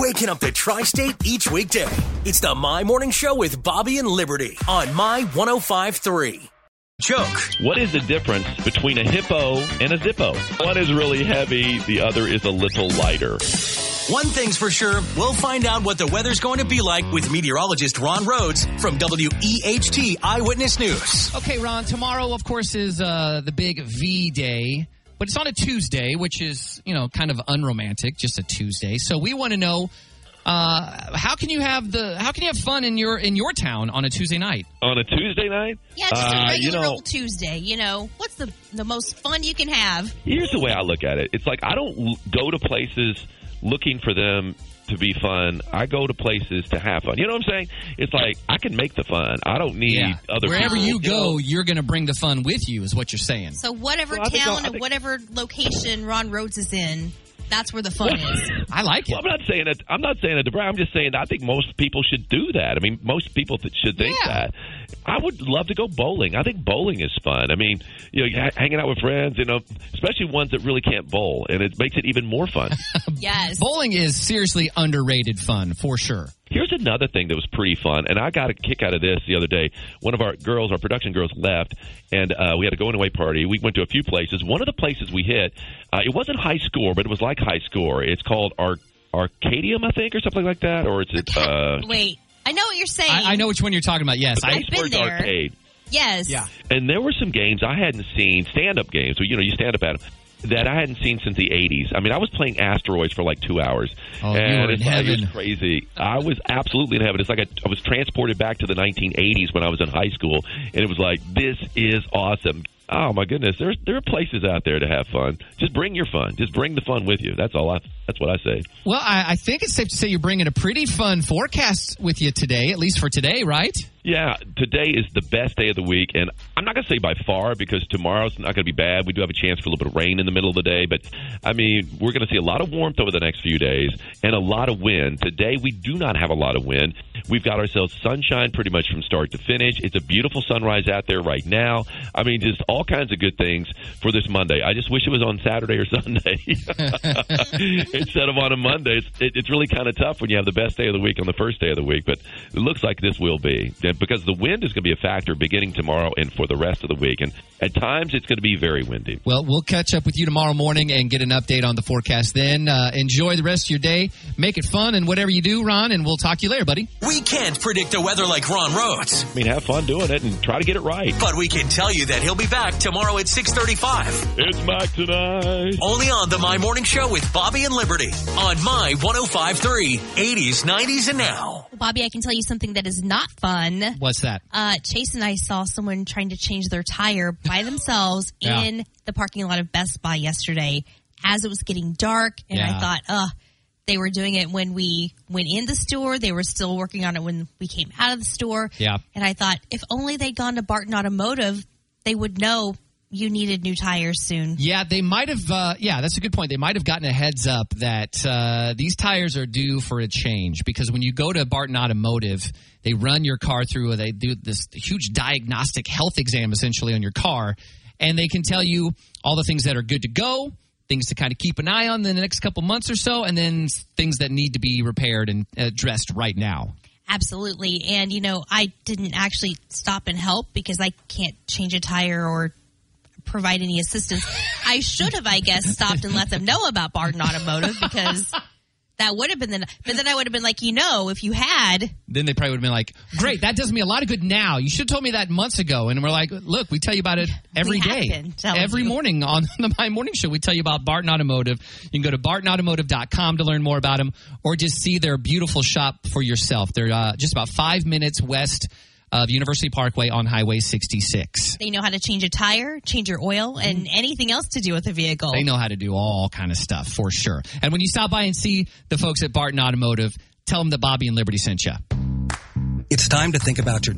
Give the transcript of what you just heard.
waking up the tri state each weekday. It's the My Morning Show with Bobby and Liberty on My 1053. Joke. What is the difference between a hippo and a zippo? One is really heavy, the other is a little lighter. One thing's for sure, we'll find out what the weather's going to be like with meteorologist Ron Rhodes from WEHT Eyewitness News. Okay, Ron, tomorrow, of course, is uh, the big V Day, but it's on a Tuesday, which is, you know, kind of unromantic, just a Tuesday. So we want to know uh, how can you have the how can you have fun in your in your town on a Tuesday night? On a Tuesday night? Yeah, just a Uh, regular you know, old Tuesday. You know, what's the the most fun you can have? Here's the way I look at it. It's like I don't go to places looking for them to be fun. I go to places to have fun. You know what I'm saying? It's like I can make the fun. I don't need other Wherever people. you go, know? you're going to bring the fun with you, is what you're saying. So whatever Well, I think town I'll- and think- whatever location Ron Rhodes is in, that's where the fun is. I like it. Well, I'm not saying it. I'm not saying it to brag. I'm just saying I think most people should do that. I mean, most people th- should think Yeah. that. I would love to go bowling. I think bowling is fun. I mean, you know, ha- hanging out with friends, you know, especially ones that really can't bowl, and it makes it even more fun. yes. Bowling is seriously underrated fun, for sure. Here's another thing that was pretty fun, and I got a kick out of this the other day. One of our girls, our production girls, left, and uh, we had a going away party. We went to a few places. One of the places we hit, uh, it wasn't high score, but it was like high score. It's called Ar- Arcadium, I think, or something like that, or it's it. Uh, Wait, I know what you're saying. I, I know which one you're talking about. Yes, I, I've been there. Arcade. Yes. Yeah. And there were some games I hadn't seen, stand-up games. So you know, you stand up at them. That I hadn't seen since the '80s. I mean, I was playing asteroids for like two hours, Oh, you and in it's like, it was crazy. I was absolutely in heaven. It's like I, I was transported back to the 1980s when I was in high school, and it was like, this is awesome. Oh my goodness, there's there are places out there to have fun. Just bring your fun. Just bring the fun with you. That's all. I, that's what I say. well, I, I think it's safe to say you're bringing a pretty fun forecast with you today, at least for today, right? Yeah, today is the best day of the week, and I'm not going to say by far because tomorrow's not going to be bad. We do have a chance for a little bit of rain in the middle of the day, but I mean, we're going to see a lot of warmth over the next few days and a lot of wind. Today, we do not have a lot of wind. We've got ourselves sunshine pretty much from start to finish. It's a beautiful sunrise out there right now. I mean, just all kinds of good things for this Monday. I just wish it was on Saturday or Sunday instead of on a Monday. It's, it, it's really kind of tough when you have the best day of the week on the first day of the week, but it looks like this will be because the wind is going to be a factor beginning tomorrow and for the rest of the week. And at times, it's going to be very windy. Well, we'll catch up with you tomorrow morning and get an update on the forecast then. Uh, enjoy the rest of your day. Make it fun and whatever you do, Ron, and we'll talk to you later, buddy. We can't predict the weather like Ron Rhodes, I mean, have fun doing it and try to get it right. but we can tell you that he'll be back tomorrow at 635. It's back tonight. Only on the My Morning Show with Bobby and Liberty on My 1053, 80s, 90s, and now. Bobby, I can tell you something that is not fun. What's that? Uh, Chase and I saw someone trying to change their tire by themselves Yeah. in the parking lot of Best Buy yesterday as it was getting dark. And Yeah. I thought, uh, they were doing it when we went in the store. They were still working on it when we came out of the store. Yeah. And I thought, if only they'd gone to Barton Automotive, they would know you needed new tires soon. Yeah, they might have. Uh, yeah, that's a good point. They might have gotten a heads up that uh, these tires are due for a change because when you go to Barton Automotive, they run your car through. They do this huge diagnostic health exam essentially on your car, and they can tell you all the things that are good to go, things to kind of keep an eye on in the next couple months or so, and then things that need to be repaired and addressed right now. Absolutely. And, you know, I didn't actually stop and help because I can't change a tire or provide any assistance. I should have, I guess, stopped and let them know about Barton Automotive because that would have been the, but then I would have been like, you know, if you had, Then they probably would have been like, "Great, that does me a lot of good now. You should have told me that months ago." And we're like, "Look, we tell you about it every day, every you. morning on the My Morning Show. We tell you about Barton Automotive. You can go to bartonautomotive.com to learn more about them, or just see their beautiful shop for yourself. They're uh, just about five minutes west of University Parkway on Highway 66. they know how to change a tire, change your oil, and mm-hmm. anything else to do with the vehicle. They know how to do all kind of stuff for sure. And when you stop by and see the folks at Barton Automotive, tell them that Bobby and Liberty sent you. It's time to think about your